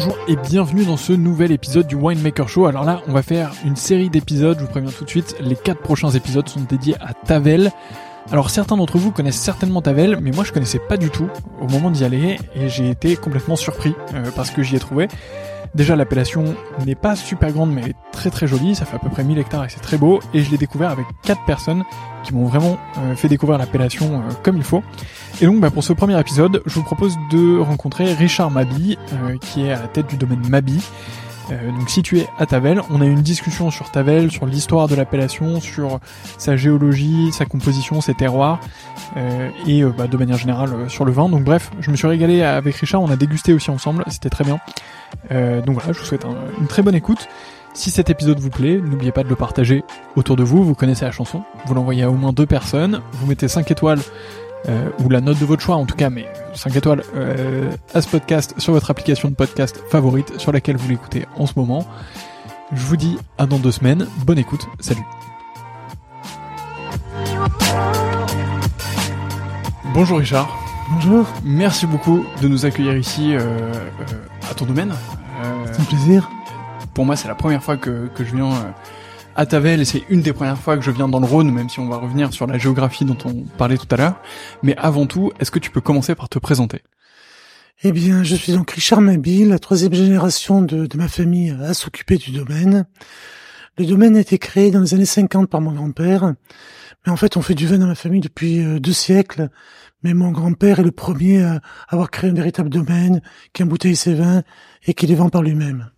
Bonjour et bienvenue dans ce nouvel épisode du Winemaker Show. Alors là, on va faire une série d'épisodes, je vous préviens tout de suite, les quatre prochains épisodes sont dédiés à Tavel. Alors certains d'entre vous connaissent certainement Tavel, mais moi je connaissais pas du tout au moment d'y aller et j'ai été complètement surpris euh, parce que j'y ai trouvé. Déjà l'appellation n'est pas super grande mais elle est très très jolie, ça fait à peu près 1000 hectares et c'est très beau et je l'ai découvert avec quatre personnes qui m'ont vraiment euh, fait découvrir l'appellation euh, comme il faut. Et donc bah, pour ce premier épisode, je vous propose de rencontrer Richard Mabi, euh, qui est à la tête du domaine Mabi. Euh, donc situé à Tavel, on a eu une discussion sur Tavel, sur l'histoire de l'appellation, sur sa géologie, sa composition, ses terroirs, euh, et bah, de manière générale sur le vin. Donc bref, je me suis régalé avec Richard, on a dégusté aussi ensemble, c'était très bien. donc voilà, je vous souhaite une très bonne écoute. Si cet épisode vous plaît, n'oubliez pas de le partager autour de vous, vous connaissez la chanson, vous l'envoyez à au moins deux personnes, vous mettez 5 étoiles euh, ou la note de votre choix en tout cas, mais 5 étoiles euh, à ce podcast sur votre application de podcast favorite sur laquelle vous l'écoutez en ce moment. Je vous dis à dans deux semaines, bonne écoute, salut. Bonjour Richard. Bonjour. Merci beaucoup de nous accueillir ici euh, à ton domaine. c'est un plaisir. Pour moi, c'est la première fois que, que je viens à Tavel, et c'est une des premières fois que je viens dans le Rhône, même si on va revenir sur la géographie dont on parlait tout à l'heure. Mais avant tout, est-ce que tu peux commencer par te présenter? Eh bien, je suis donc Richard Mabi, la troisième génération de, ma famille à s'occuper du domaine. Le domaine a été créé dans les années 50 par mon grand-père, mais en fait, on fait du vin dans ma famille depuis euh, deux siècles. Mais mon grand-père est le premier à avoir créé un véritable domaine, qui embouteille ses vins et qui les vend par lui-même.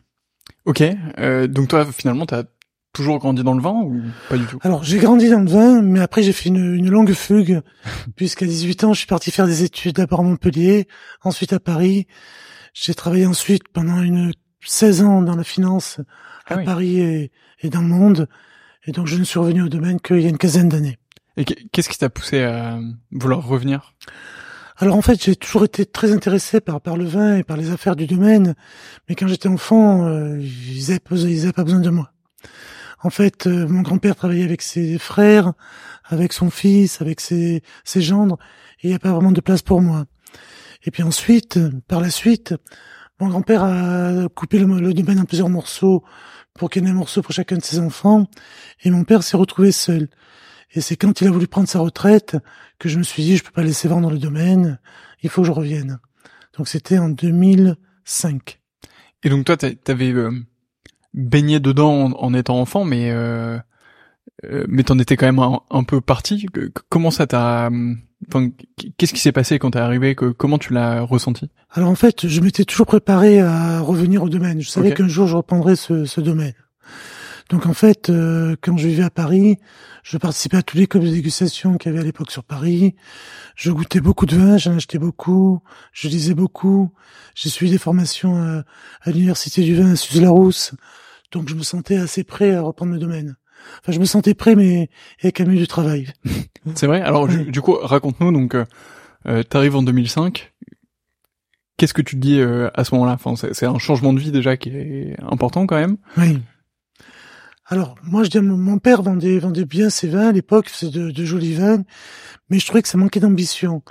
Ok, euh, donc toi, finalement, tu as toujours grandi dans le vin ou pas du tout? Alors j'ai grandi dans le vin, mais après j'ai fait une, une longue fugue, puisqu'à 18 ans je suis parti faire des études d'abord à Montpellier, ensuite à Paris. J'ai travaillé ensuite pendant une 16 ans dans la finance à Ah oui. Paris et, et dans le monde, et donc je ne suis revenu au domaine qu'il y a une quinzaine d'années. Et qu'est- qu'est-ce qui t'a poussé à vouloir revenir? Alors en fait, j'ai toujours été très intéressé par par le vin et par les affaires du domaine, mais quand j'étais enfant, euh, ils avaient pas, ils avaient pas besoin de moi. En fait, euh, mon grand-père travaillait avec ses frères, avec son fils, avec ses ses gendres, et il n'y a pas vraiment de place pour moi. Et puis ensuite, euh, par la suite, mon grand-père a coupé le, le domaine en plusieurs morceaux pour qu'il y ait un morceau pour chacun de ses enfants, et mon père s'est retrouvé seul. Et c'est quand il a voulu prendre sa retraite que je me suis dit, je peux pas laisser vendre le domaine, il faut que je revienne. Donc c'était en 2005. Et donc toi, t'a- t'avais euh, baigné dedans en, en étant enfant, mais euh, euh, mais t'en étais quand même un, un peu parti. Comment ça t'a Enfin, qu'est-ce qui s'est passé quand t'es arrivé? Que, Comment tu l'as ressenti? Alors en fait, je m'étais toujours préparé à revenir au domaine. Je savais qu'un jour je reprendrais ce, ce domaine. Donc en fait, euh, quand je vivais à Paris, je participais à tous les clubs de dégustation qu'il y avait à l'époque sur Paris. Je goûtais beaucoup de vin, j'en achetais beaucoup, je lisais beaucoup. J'ai suivi des formations à, à l'université du vin à Suze-Larousse. Donc je me sentais assez prêt à reprendre le domaine. Enfin, je me sentais prêt, mais avec un mieux du travail. C'est vrai? Alors du, coup, raconte-nous. Donc, euh, euh, t'arrives en 2005. Qu'est-ce que tu te dis euh, à ce moment-là? Enfin, c'est c'est un changement de vie déjà qui est important quand même. Oui. Alors, moi, je dis, mon père vendait, vendait bien ses vins à l'époque, faisait de, de jolis vins, mais je trouvais que ça manquait d'ambition.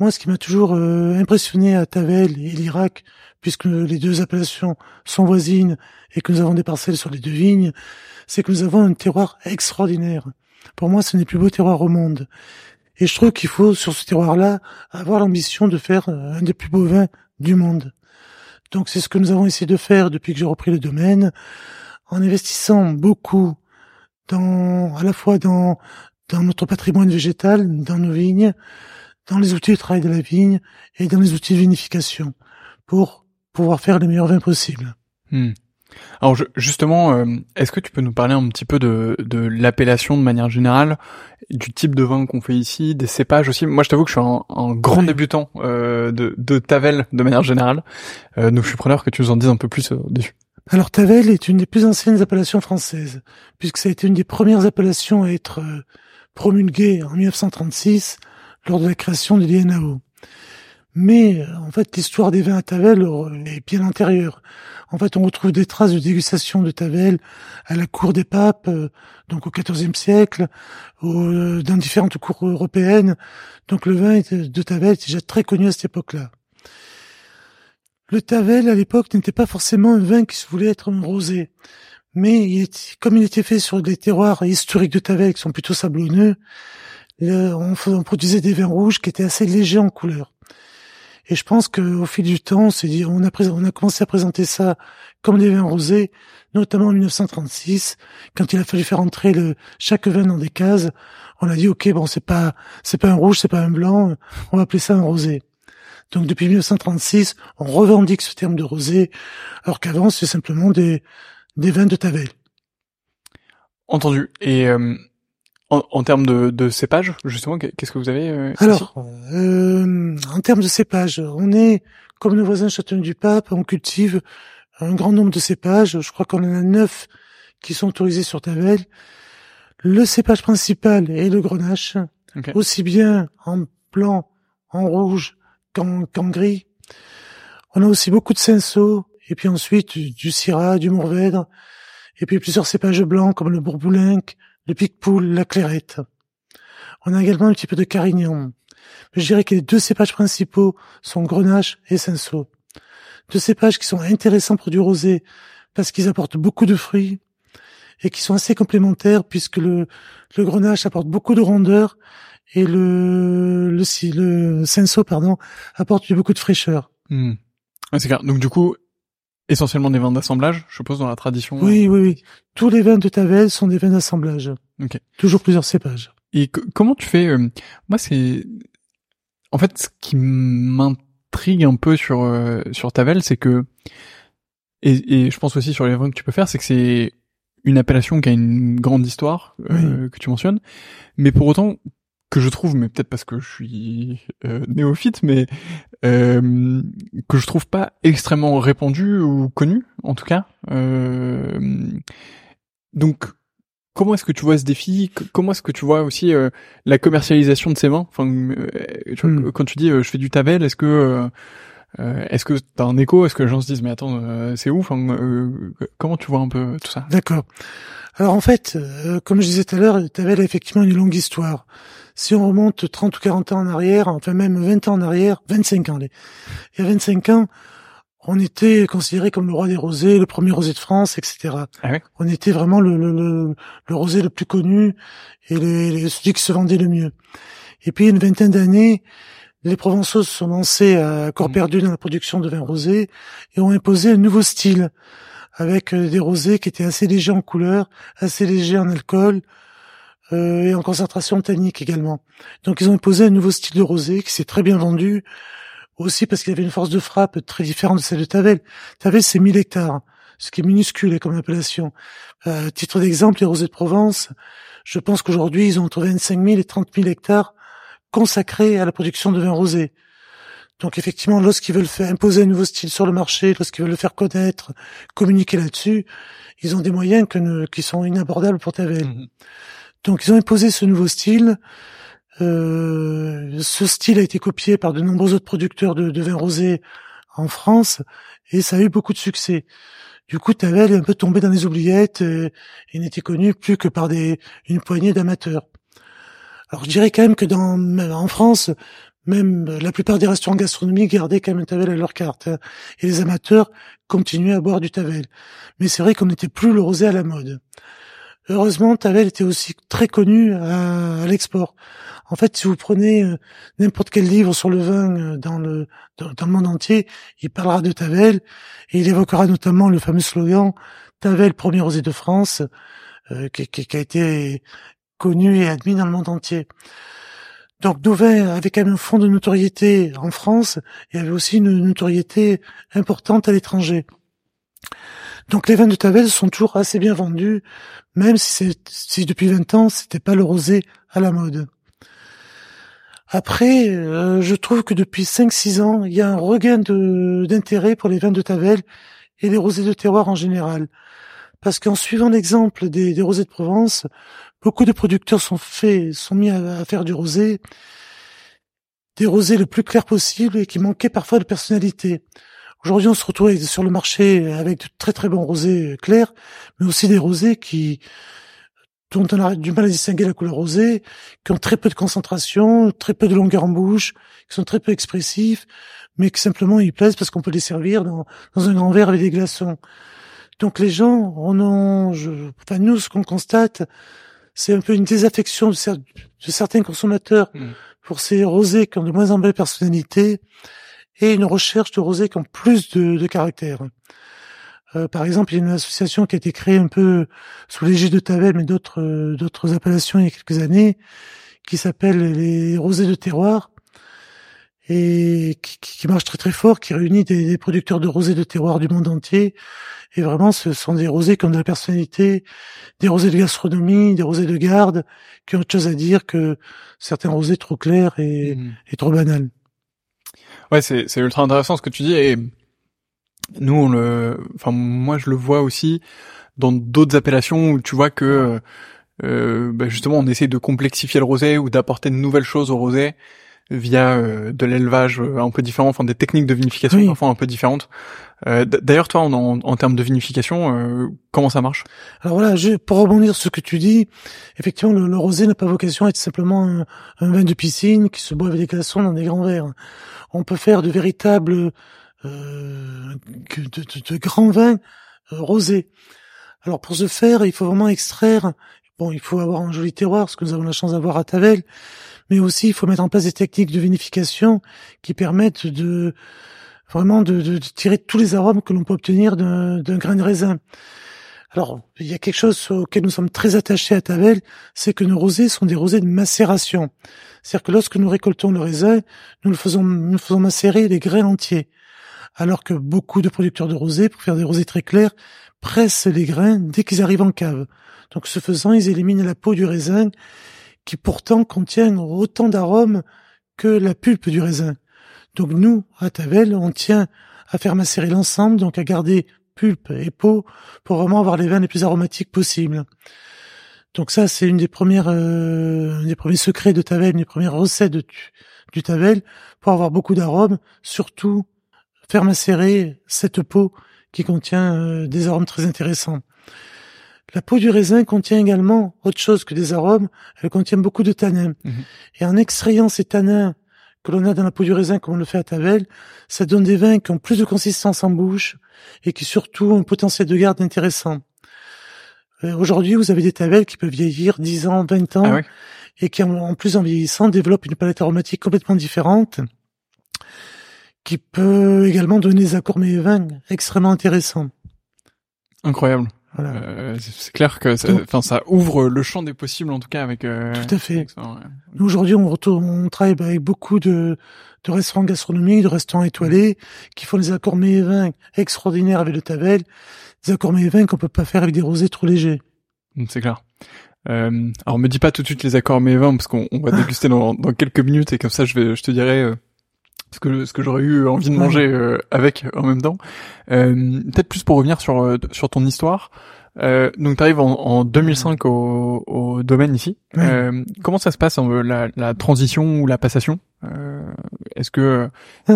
Moi, ce qui m'a toujours euh, impressionné à Tavel et l'Irak, puisque les deux appellations sont voisines et que nous avons des parcelles sur les deux vignes, c'est que nous avons un terroir extraordinaire. Pour moi, c'est un des plus beaux terroirs au monde. Et je trouve qu'il faut, sur ce terroir-là, avoir l'ambition de faire euh, un des plus beaux vins du monde. Donc, c'est ce que nous avons essayé de faire depuis que j'ai repris le domaine en investissant beaucoup dans, à la fois dans, dans notre patrimoine végétal, dans nos vignes, dans les outils de travail de la vigne et dans les outils de vinification pour pouvoir faire les meilleurs vins possibles. Hmm. Alors je- justement, euh, est-ce que tu peux nous parler un petit peu de, de l'appellation de manière générale, du type de vin qu'on fait ici, des cépages aussi? Moi, je t'avoue que je suis un, un grand débutant euh, de, de Tavel de manière générale, euh, donc je suis preneur que tu nous en dises un peu plus euh, dessus. Alors Tavel est une des plus anciennes appellations françaises, puisque ça a été une des premières appellations à être euh, promulguée en 1936 lors de la création de l'INAO. Mais euh, en fait, l'histoire des vins à Tavel euh, est bien antérieure. En fait, on retrouve des traces de dégustation de Tavel à la cour des papes, donc au XIVe siècle, dans différentes cours européennes. Donc le vin de Tavel était déjà très connu à cette époque-là. Le Tavel, à l'époque, n'était pas forcément un vin qui se voulait être un rosé. Mais il était- comme il était fait sur des terroirs historiques de Tavel qui sont plutôt sablonneux, on, produisait des vins rouges qui étaient assez légers en couleur. Et je pense qu'au fil du temps, on a commencé à présenter ça comme des vins rosés, notamment en 1936, quand il a fallu faire entrer le, chaque vin dans des cases. On a dit, ok, bon, c'est pas, c'est pas un rouge, c'est pas un blanc, on va appeler ça un rosé. Donc depuis 1936, on revendique ce terme de rosé, alors qu'avant c'est simplement des, des vins de Tavel. Entendu. Et euh, en, en termes de, de cépage, justement, qu'est-ce que vous avez euh, Alors, euh, en termes de cépage, on est, comme le voisin Châteauneuf-du-Pape, on cultive un grand nombre de cépages. Je crois qu'on en a neuf qui sont autorisés sur Tavel. Le cépage principal est le grenache, Ok. aussi bien en blanc, en rouge gris. On a aussi beaucoup de cinsault, et puis ensuite du, syrah, du mourvèdre, et puis plusieurs cépages blancs comme le bourboulinque, le picpoul, la clairette. On a également un petit peu de carignan. Je dirais que les deux cépages principaux sont grenache et cinsault. Deux cépages qui sont intéressants pour du rosé parce qu'ils apportent beaucoup de fruits et qui sont assez complémentaires puisque le grenache apporte beaucoup de rondeur et le, le, si- le cinsault, pardon, apporte beaucoup de fraîcheur. Hmm. Ouais, c'est clair. Donc du coup, essentiellement des vins d'assemblage, je suppose, dans la tradition. Oui, oui, oui. Tous les vins de Tavel sont des vins d'assemblage. Ok. Toujours plusieurs cépages. Et co- comment tu fais euh, Moi, c'est en fait ce qui m'intrigue un peu sur euh, sur Tavel, c'est que et, et je pense aussi sur les vins que tu peux faire, c'est que c'est une appellation qui a une grande histoire que tu mentionnes, mais pour autant que je trouve, mais peut-être parce que je suis néophyte, mais que je trouve pas extrêmement répandu ou connu, en tout cas. donc Comment est-ce que tu vois ce défi? Comment est-ce que tu vois aussi euh, la commercialisation de ces vins? Enfin, euh, hmm. quand tu dis euh, je fais du Tavel, est-ce que est-ce que t'as un écho? Est-ce que les gens se disent mais attends c'est ouf Comment tu vois un peu tout ça? D'accord. Alors en fait, comme je disais tout à l'heure, Tavel a effectivement une longue histoire. Si on remonte 30 ou 40 ans en arrière, enfin même 20 ans en arrière, 25 ans, il y a 25 ans, on était considéré comme le roi des rosés, le premier rosé de France, etc. Ah on était vraiment le, le, le, rosé le plus connu et le, celui qui se vendait le mieux. Et puis une vingtaine d'années, les Provençaux se sont lancés à corps mmh. perdu dans la production de vin rosé et ont imposé un nouveau style avec euh, des rosés qui étaient assez légers en couleur, assez légers en alcool euh, et en concentration tannique également. Donc ils ont imposé un nouveau style de rosé qui s'est très bien vendu aussi parce qu'il avait une force de frappe très différente de celle de Tavel. Tavel, c'est 1000 hectares, ce qui est minuscule comme appellation. Euh, titre d'exemple, les rosés de Provence, je pense qu'aujourd'hui, ils ont entre 25 000 et 30 000 hectares consacrés à la production de vin rosé. Donc effectivement, lorsqu'ils veulent faire imposer un nouveau style sur le marché, lorsqu'ils veulent le faire connaître, communiquer là-dessus, ils ont des moyens que qui sont inabordables pour Tavel. Mmh Donc ils ont imposé ce nouveau style. Euh, ce style a été copié par de nombreux autres producteurs de, de vin rosé en France et ça a eu beaucoup de succès. Du coup, Tavel est un peu tombé dans les oubliettes et, n'était connu plus que par une poignée d'amateurs. Alors je dirais quand même que en France, même la plupart des restaurants gastronomiques gardaient quand même un Tavel à leur carte hein, et les amateurs continuaient à boire du Tavel. Mais c'est vrai qu'on n'était plus le rosé à la mode. Heureusement, Tavel était aussi très connu à l'export. En fait, si vous prenez euh, n'importe quel livre sur le vin euh, dans le dans, le monde entier, il parlera de Tavel et il évoquera notamment le fameux slogan Tavel premier rosé de France, euh, qui, qui, a été connu et admis dans le monde entier. Donc Dauvin avait quand même un fond de notoriété en France et avait aussi une notoriété importante à l'étranger. Donc les vins de Tavel sont toujours assez bien vendus, même si, depuis 20 ans c'était pas le rosé à la mode. Après, euh, je trouve que depuis 5-6 ans, il y a un regain d'intérêt pour les vins de Tavel et les rosés de terroir en général. Parce qu'en suivant l'exemple des, rosés de Provence, beaucoup de producteurs sont faits, sont mis à, faire du rosé, des rosés le plus clair possible et qui manquaient parfois de personnalité. Aujourd'hui, on se retrouve sur le marché avec de très très bons rosés clairs, mais aussi des rosés qui dont on a du mal à distinguer la couleur rosée, qui ont très peu de concentration, très peu de longueur en bouche, qui sont très peu expressifs, mais qui simplement ils plaisent parce qu'on peut les servir dans, dans un grand verre avec des glaçons. Donc les gens, on en, je, enfin nous, ce qu'on constate, c'est un peu une désaffection de, certains consommateurs mmh. pour ces rosés qui ont de moins en moins de personnalité et une recherche de rosés qui ont plus de, de caractère. Euh, par exemple, il y a une association qui a été créée un peu sous l'égide de Tavel, mais d'autres euh, d'autres appellations il y a quelques années, qui s'appelle les Rosés de Terroir, et qui, qui, marche très très fort, qui réunit des, producteurs de rosés de terroir du monde entier. Et vraiment, ce sont des rosés qui ont de la personnalité, des rosés de gastronomie, des rosés de garde, qui ont autre chose à dire que certains rosés trop clairs et, mmh. et trop banals. Ouais, c'est ultra intéressant ce que tu dis et nous, on le, enfin moi je le vois aussi dans d'autres appellations où tu vois que euh, bah, justement on essaie de complexifier le rosé ou d'apporter de nouvelles choses au rosé via euh, de l'élevage euh, un peu différent, enfin des techniques de vinification un peu différentes. Euh, D'ailleurs, toi, en, en, termes de vinification, euh, comment ça marche? Alors voilà, je, pour rebondir sur ce que tu dis, effectivement, le, rosé n'a pas vocation à être simplement un, un, vin de piscine qui se boit avec des glaçons dans des grands verres. On peut faire de véritables euh, de, de, de, grands vins euh, rosés. Alors pour ce faire, il faut vraiment extraire. Bon, il faut avoir un joli terroir, ce que nous avons la chance d'avoir à Tavel, mais aussi il faut mettre en place des techniques de vinification qui permettent de vraiment de, de, tirer tous les arômes que l'on peut obtenir d'un grain de raisin. Alors, il y a quelque chose auquel nous sommes très attachés à Tavel, c'est que nos rosés sont des rosés de macération. C'est-à-dire que lorsque nous récoltons le raisin, nous le faisons, nous faisons macérer les grains entiers. alors que beaucoup de producteurs de rosés, pour faire des rosés très clairs, pressent les grains dès qu'ils arrivent en cave. Donc ce faisant, ils éliminent la peau du raisin, qui pourtant contient autant d'arômes que la pulpe du raisin. Donc nous, à Tavel, on tient à faire macérer l'ensemble, donc à garder pulpe et peau pour vraiment avoir les vins les plus aromatiques possibles. Donc ça, c'est une des premières, euh, des premiers secrets de Tavel, une des premières recettes du Tavel pour avoir beaucoup d'arômes, surtout faire macérer cette peau qui contient euh, des arômes très intéressants. La peau du raisin contient également autre chose que des arômes, elle contient beaucoup de tanins. Mhm. Et en extrayant ces tanins que l'on a dans la peau du raisin comme on le fait à Tavel, ça donne des vins qui ont plus de consistance en bouche et qui surtout ont un potentiel de garde intéressant. Euh, aujourd'hui, vous avez des Tavel qui peuvent vieillir 10 ans, 20 ans, ah et qui en plus en vieillissant développent une palette aromatique complètement différente, qui peut également donner des accords et vins extrêmement intéressants. Incroyable. Euh, c'est clair que ça, enfin ça ouvre le champ des possibles en tout cas avec. Euh, tout à fait. Nous aujourd'hui on retourne, on travaille avec beaucoup de, de restaurants gastronomiques, de restaurants étoilés qui font des accords vins extraordinaires avec le Tavel, des accords vins qu'on peut pas faire avec des rosés trop légers. Mm, c'est clair. Euh, alors me dis pas tout de suite les accords et vins parce qu'on va déguster dans, dans quelques minutes et comme ça je vais je te dirai euh, ce que ce que j'aurais eu envie de manger euh, avec en même temps. Euh, Peut-être plus pour revenir sur euh, sur ton histoire. Euh, donc tu arrives en, en 2005 au, au, domaine ici. Euh, comment ça se passe la, la, transition ou la passation? Est-ce que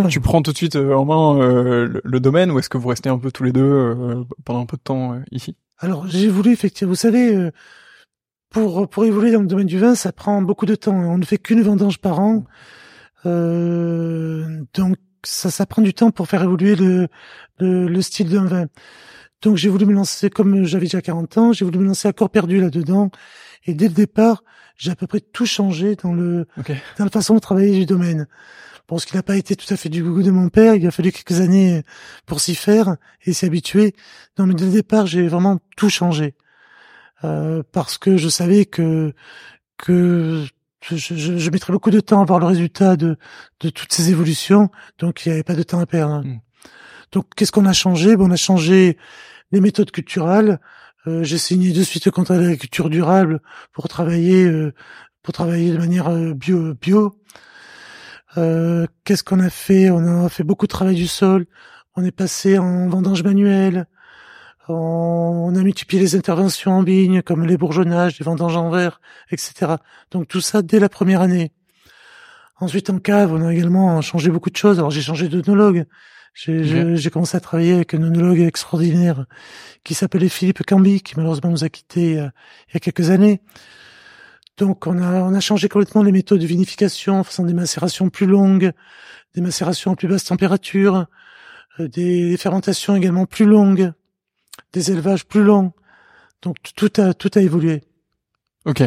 tu prends tout de suite en main le, domaine ou est-ce que vous restez un peu tous les deux pendant un peu de temps ici? Alors j'ai voulu effectivement, vous savez, pour pour évoluer dans le domaine du vin, ça prend beaucoup de temps. On ne fait qu'une vendange par an. Euh, donc ça, ça prend du temps pour faire évoluer le, le, style d'un vin. Donc j'ai voulu me lancer, comme j'avais déjà 40 ans, j'ai voulu me lancer à corps perdu là-dedans. Et dès le départ, j'ai à peu près tout changé dans le dans la façon de travailler du domaine. Bon, ce qui n'a pas été tout à fait du goût de mon père, il a fallu quelques années pour s'y faire et s'y habituer. Non, mais dès le départ, j'ai vraiment tout changé. Euh, parce que je savais que que je, je, je, mettrais beaucoup de temps à voir le résultat de, de toutes ces évolutions, donc il n'y avait pas de temps à perdre. Mm. Donc qu'est-ce qu'on a changé? Bon, On a changé les méthodes culturelles. Euh, J'ai signé de suite le contrat d'agriculture durable pour travailler euh, pour travailler de manière euh, bio. bio. Euh, qu'est-ce qu'on a fait? On a fait beaucoup de travail du sol. On est passé en vendange manuelle. On, a multiplié les interventions en vigne, comme les bourgeonnages, les vendanges en verre, etc. Donc tout ça dès la première année. Ensuite, en cave, on a également changé beaucoup de choses. Alors j'ai changé d'onologue. J'ai commencé à travailler avec un onologue extraordinaire qui s'appelait Philippe Cambi, qui malheureusement nous a quittés euh, il y a quelques années. Donc on a, on a changé complètement les méthodes de vinification en faisant des macérations plus longues, des macérations à plus basse température, euh, des fermentations également plus longues des élevages plus longs. Donc tout a tout a évolué. Ok.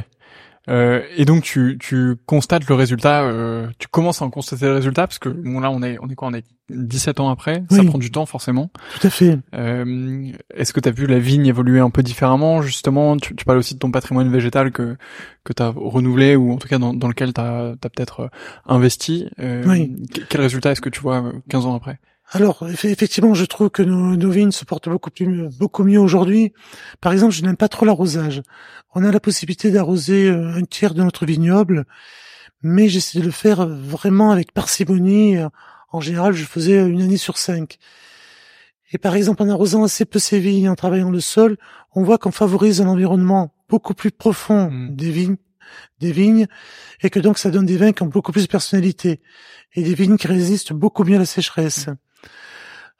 Euh, et donc tu, tu constates le résultat, euh, tu commences à en constater le résultat parce que bon là on est on est quoi on est 17 ans après, ça prend du temps forcément. Tout à fait. Euh, Est-ce que tu as vu la vigne évoluer un peu différemment? Justement tu, tu, parles aussi de ton patrimoine végétal que que tu as renouvelé ou en tout cas dans, dans lequel tu as, as peut-être euh, investi. Euh, oui. Quel résultat est-ce que tu vois 15 ans après? Alors, effectivement, je trouve que nos, vignes se portent beaucoup plus, beaucoup mieux aujourd'hui. Par exemple, je n'aime pas trop l'arrosage. On a la possibilité d'arroser euh, un tiers de notre vignoble, mais j'essaie de le faire vraiment avec parcimonie. En général, je faisais une année sur cinq. Et par exemple, en arrosant assez peu ces vignes, en travaillant le sol, on voit qu'on favorise un environnement beaucoup plus profond mmh. des vignes, des vignes, et que donc ça donne des vins qui ont beaucoup plus de personnalité, et des vignes qui résistent beaucoup mieux à la sécheresse.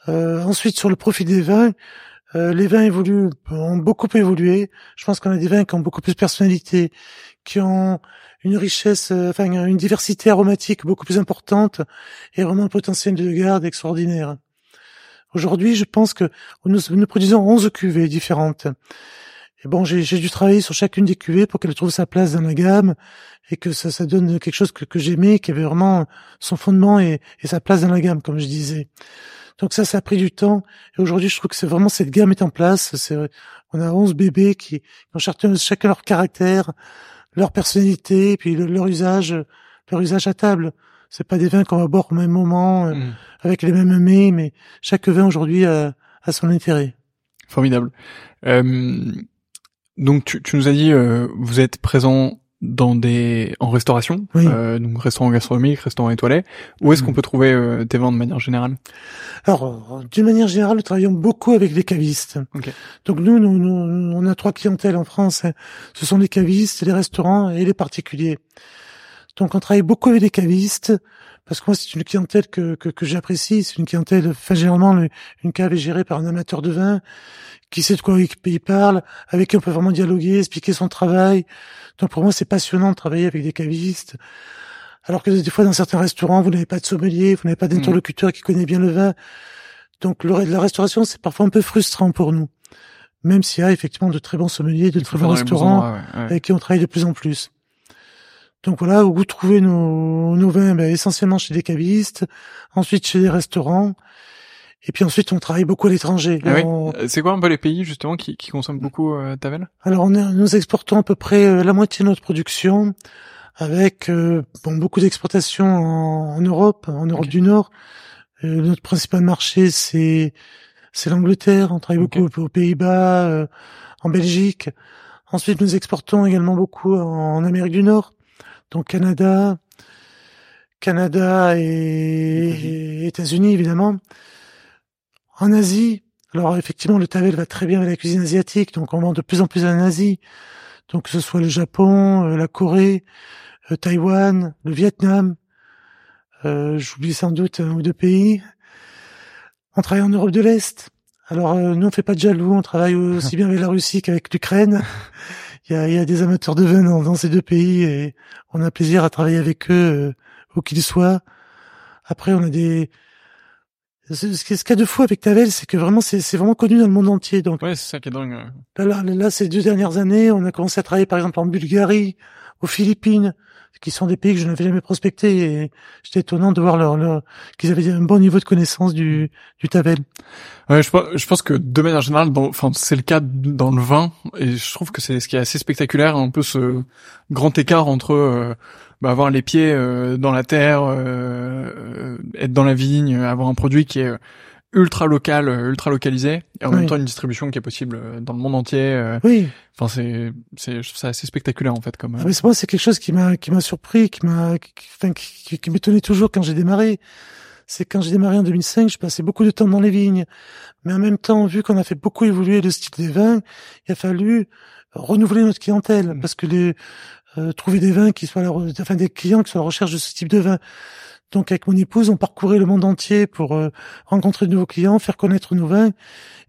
Euh, ensuite, sur le profil des vins, euh, les vins évoluent, ont beaucoup évolué. Je pense qu'on a des vins qui ont beaucoup plus de personnalité, qui ont une richesse, euh, enfin une diversité aromatique beaucoup plus importante et vraiment un potentiel de garde extraordinaire. Aujourd'hui, je pense que nous, produisons 11 cuvées différentes. Et bon, j'ai dû travailler sur chacune des cuvées pour qu'elle trouve sa place dans la gamme et que ça, ça donne quelque chose que, que j'aimais, qui avait vraiment son fondement et sa place dans la gamme, comme je disais. Donc ça, ça a pris du temps. Et aujourd'hui, je trouve que c'est vraiment cette gamme est en place. C'est, on a 11 bébés qui, ont chacun, chacun leur caractère, leur personnalité, puis leur usage, leur usage à table. c'est pas des vins qu'on va boire au même moment, euh, Mm. avec les mêmes mets, mais chaque vin aujourd'hui a, a son intérêt. Formidable. Euh, donc tu, tu nous as dit, euh, vous êtes présent dans des en restauration, Oui. euh, donc restaurant gastronomique, restaurant étoilé. Où est-ce Mm. qu'on peut trouver euh, tes vins de manière générale? Alors, euh, d'une manière générale, nous travaillons beaucoup avec les cavistes. Ok. Donc nous, nous, nous, on a trois clientèles en France. Ce sont les cavistes, les restaurants et les particuliers. Donc on travaille beaucoup avec les cavistes parce que moi, c'est une clientèle que, que, que j'apprécie. C'est une clientèle, enfin, généralement, le- une cave est gérée par un amateur de vin qui sait de quoi il parle, avec qui on peut vraiment dialoguer, expliquer son travail. Donc pour moi, c'est passionnant de travailler avec des cavistes. Alors que des fois, dans certains restaurants, vous n'avez pas de sommelier, vous n'avez pas d'interlocuteur qui connaît bien le vin. Donc le, la restauration, c'est parfois un peu frustrant pour nous. Même s'il y a effectivement de très bons sommeliers, de très bons restaurants endroits, ouais, ouais. avec qui on travaille de plus en plus. Donc voilà, où vous trouvez nos, nos vins, ben, essentiellement chez des cavistes, ensuite chez des restaurants, et puis ensuite on travaille beaucoup à l'étranger. Ah oui On- Euh, C'est quoi un peu les pays justement qui, qui consomment beaucoup euh, Tavel Alors on est- nous exportons à peu près euh, la moitié de notre production, avec euh, bon, beaucoup d'exportations en, en Europe, en Europe du Nord. Euh, notre principal marché c'est c'est l'Angleterre. On travaille beaucoup aux Pays-Bas, euh, en Belgique. Ensuite nous exportons également beaucoup en Amérique du Nord, donc Canada, Canada et, États-Unis évidemment. En Asie, alors effectivement le Tavel va très bien avec la cuisine asiatique, donc on vend de plus en plus en Asie. Donc que ce soit le Japon, euh, la Corée, euh, Taïwan, le Vietnam, euh, j'oublie sans doute un ou deux pays. On travaille en Europe de l'Est. Alors euh, nous on fait pas de jaloux, on travaille aussi bien avec la Russie qu'avec l'Ukraine. Il y a, il y a des amateurs de vin dans, dans ces deux pays et on a plaisir à travailler avec eux euh, où qu'ils soient. Après on a des ce ce qui- ce qu'il y a de fou avec Tavel, c'est que vraiment c'est vraiment connu dans le monde entier. Donc Ouais, c'est ça qui est dingue. Là, là, là, ces deux dernières années, on a commencé à travailler par exemple en Bulgarie, aux Philippines, qui sont des pays que je n'avais jamais prospectés et j'étais étonnant de voir leur, leur qu'ils avaient un bon niveau de connaissance du, du Tavel. Ouais, je, je pense que de manière générale, dans- enfin c'est le cas dans le vin, et je trouve que c'est ce qui est assez spectaculaire, un peu ce grand écart entre euh, bah, avoir les pieds euh, dans la terre, euh, euh, être dans la vigne, avoir un produit qui est ultra local, euh, ultra localisé, et en Oui. même temps une distribution qui est possible euh, dans le monde entier. euh. Oui, Enfin c'est c'est je trouve ça assez spectaculaire en fait comme. ah, mais moi, c'est quelque chose qui m'a qui m'a surpris, qui m'a qui, enfin, qui, qui m'étonnait toujours quand j'ai démarré. C'est quand j'ai démarré en 2005, je passais beaucoup de temps dans les vignes, mais en même temps, vu qu'on a fait beaucoup évoluer le style des vins, il a fallu renouveler notre clientèle Mm. parce que les euh, trouver des vins qui soient à la enfin des clients qui soient à la recherche de ce type de vin. Donc avec mon épouse, on parcourait le monde entier pour euh, rencontrer de nouveaux clients, faire connaître nos vins.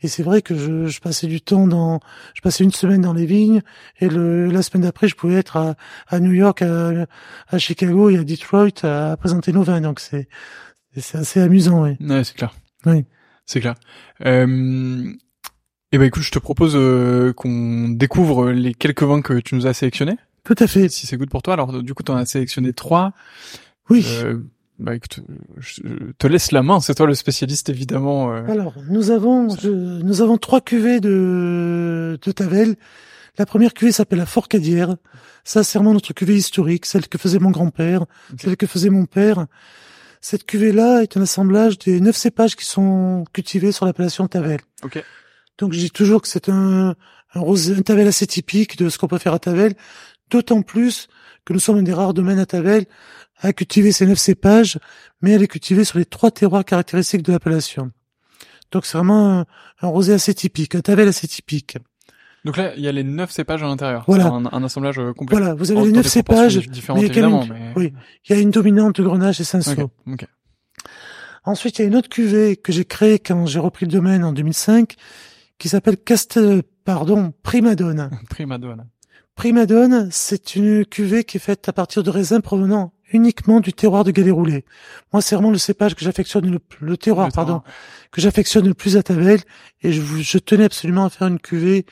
Et c'est vrai que je, je passais du temps dans, je passais une semaine dans les vignes et le, la semaine d'après, je pouvais être à, à New York, à, à Chicago et à Detroit à présenter nos vins. Donc c'est c'est assez amusant, oui. Ouais, c'est clair. Oui. C'est clair. Euh... Et ben écoute, je te propose euh, qu'on découvre les quelques vins que tu nous as sélectionnés. Tout à fait. si c'est good pour toi. Alors du coup, tu en as sélectionné trois. Oui. Euh, bah écoute, je te laisse la main. C'est toi le spécialiste évidemment. euh. Alors, nous avons, je- nous avons trois cuvées de, de Tavel. La première cuvée s'appelle la Forcadière. Ça, c'est vraiment notre cuvée historique, celle que faisait mon grand-père, celle que faisait mon père. Cette cuvée-là est un assemblage des neuf cépages qui sont cultivés sur l'appellation Tavel. Ok. Donc, je dis toujours que c'est un, un rosé, un Tavel assez typique de ce qu'on peut faire à Tavel. D'autant plus que nous sommes un des rares domaines à Tavel à cultiver ces neuf cépages, mais à les cultiver sur les trois terroirs caractéristiques de l'appellation. Donc c'est vraiment un, un rosé assez typique, un Tavel assez typique. Donc là, il y a les neuf cépages à l'intérieur. Voilà. Un, un assemblage euh, complet. Voilà, vous avez les neuf cépages, différentes mais il y a évidemment, une- mais. oui, il y a une dominante de Grenache et Cinsault. Ok. ok. Ensuite, il y a une autre cuvée que j'ai créée quand j'ai repris le domaine en 2005, qui s'appelle Cast, pardon, Primadone. Prima donna. Primadone, c'est une cuvée qui est faite à partir de raisins provenant uniquement du terroir de Galets-Roulés. Moi, c'est vraiment le cépage que j'affectionne le, le terroir, Le pardon, terroir. que j'affectionne le plus à Tavel, et je, je tenais absolument à faire une cuvée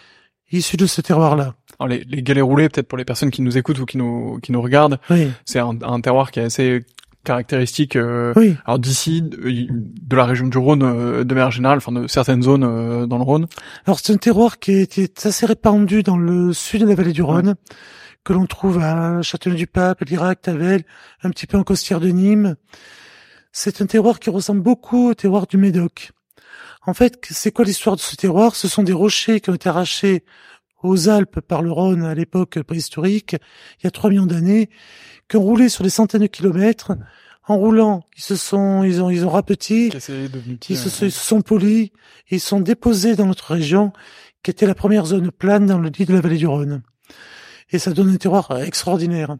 issue de ce terroir-là. Alors les, les galets roulés, peut-être pour les personnes qui nous écoutent ou qui nous qui nous regardent, Oui, c'est un, un terroir qui est assez caractéristique. euh, oui, alors d'ici, de, de la région du Rhône, euh, de manière générale, enfin de certaines zones euh, dans le Rhône. Alors c'est un terroir qui est, qui est assez répandu dans le sud de la vallée du Rhône, que l'on trouve à Châteauneuf-du-Pape, Lirac, Tavel, un petit peu en costière de Nîmes. C'est un terroir qui ressemble beaucoup au terroir du Médoc. En fait, c'est quoi l'histoire de ce terroir? Ce sont des rochers qui ont été arrachés aux Alpes par le Rhône à l'époque préhistorique, il y a 3 millions d'années, qui ont roulé sur des centaines de kilomètres. En roulant, ils se sont, ils ont, ils ont rapeti, ils, se, sont polis, et ils sont déposés dans notre région, qui était la première zone plane dans le lit de la vallée du Rhône. Et ça donne un terroir extraordinaire.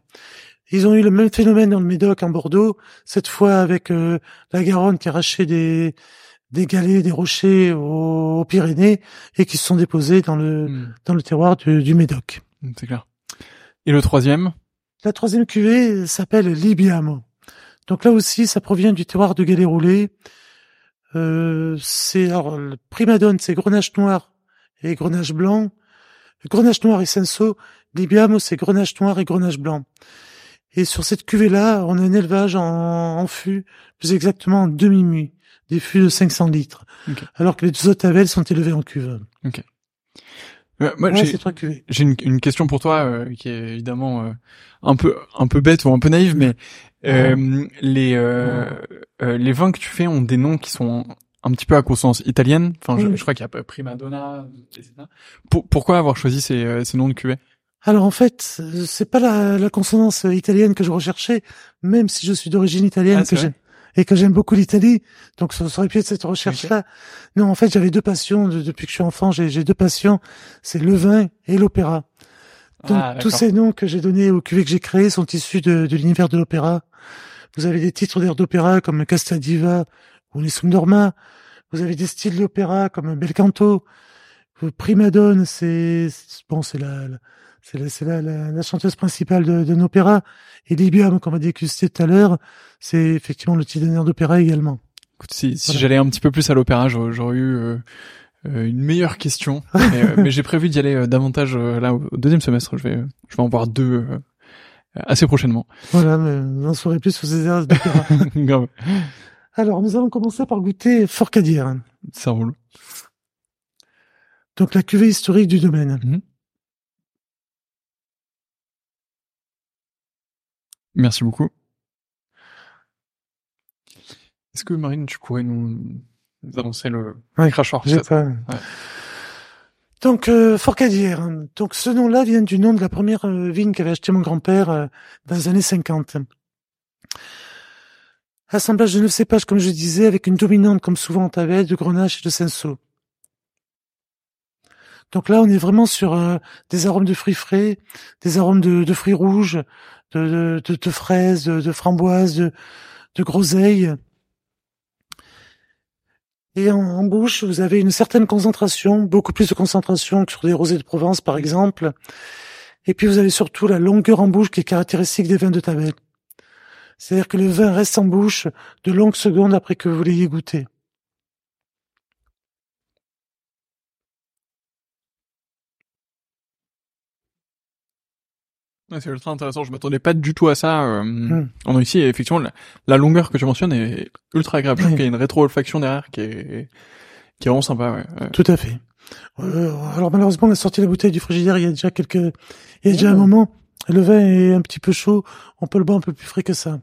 Ils ont eu le même phénomène dans le Médoc, en Bordeaux, cette fois avec euh, la Garonne qui arrachait des, des galets, des rochers aux, Pyrénées et qui se sont déposés dans le hmm. dans le terroir du, du Médoc. C'est clair. Et le troisième? La troisième cuvée s'appelle Libiamo. Donc là aussi, ça provient du terroir de galets roulés. Euh, c'est alors le primadone, c'est grenache noir et grenache blanc. grenache noir et senso. Libiamo, c'est grenache noir et grenache blanc. Et sur cette cuvée-là, on a un élevage en, en fût, plus exactement en demi-muit des fûts de 500 litres, alors que les deux autres sont élevés en cuve. Ok. Euh, moi, j'ai une, une, question pour toi euh, qui est évidemment euh, un peu un peu bête ou un peu naïve, mais euh, les les vins que tu fais ont des noms qui sont un petit peu à consonance italienne. Enfin, je, crois qu'il y a Prima Donna, etc. pourquoi avoir choisi ces, ces noms de cuvée alors en fait, c'est pas la, la, consonance italienne que je recherchais, même si je suis d'origine italienne, ah, que et que j'aime beaucoup l'Italie. Donc ça, aurait pu être cette recherche-là. Non, en fait, j'avais deux passions depuis que je suis enfant. J'ai deux passions, c'est le vin et l'opéra. Donc ah, tous ces noms que j'ai donnés aux cuvées que j'ai créés sont issus de, de l'univers de l'opéra. Vous avez des titres d'air d'opéra comme Casta Diva ou Nessun Dorma. Vous avez des styles d'opéra comme Bel Canto. Primadone, c'est bon, c'est la, c'est la, la, la, chanteuse principale d'un de, opéra. Et Libium, comme on a dégusté tout à l'heure, c'est effectivement le titre d'un d'opéra également. Écoute, si, si j'allais un petit peu plus à l'opéra, j'aurais eu euh, euh, une meilleure question. mais, euh, j'ai prévu d'y aller davantage là au deuxième semestre. Je vais, je vais en voir deux assez prochainement. Voilà, mais vous en saurez plus sur ces airs d'opéra. Alors, nous allons commencer par goûter Forcadière. Ça roule. Donc la cuvée historique du domaine. Mhm. Merci beaucoup. Est-ce que Marine, tu pourrais nous, annoncer le crachoir Donc euh, Forcadière. Donc ce nom-là vient du nom de la première euh, vigne qu'avait acheté mon grand-père euh, dans les années 50. Assemblage de neuf cépages, comme je disais, avec une dominante, comme souvent en Tavel, de Grenache et de Cinsault. Donc là, on est vraiment sur euh, des arômes de fruits frais, des arômes de, de fruits rouges, de, de, de fraises, de, framboises, de, groseilles. Et en, bouche, vous avez une certaine concentration, beaucoup plus de concentration que sur des rosés de Provence, par exemple. Et puis vous avez surtout la longueur en bouche qui est caractéristique des vins de Tavel. C'est-à-dire que le vin reste en bouche de longues secondes après que vous l'ayez goûté. C'est ultra intéressant. Je m'attendais pas du tout à ça. Euh, hmm. En ici, effectivement, la, longueur que tu mentionnes est ultra agréable. Je trouve qu'il y a une rétro-olfaction derrière qui est, qui est vraiment sympa. Ouais. Tout à fait. Euh, alors malheureusement, on a sorti la bouteille du frigidaire il y a déjà quelques, il y a déjà un moment. Le vin est un petit peu chaud. On peut le boire un peu plus frais que ça.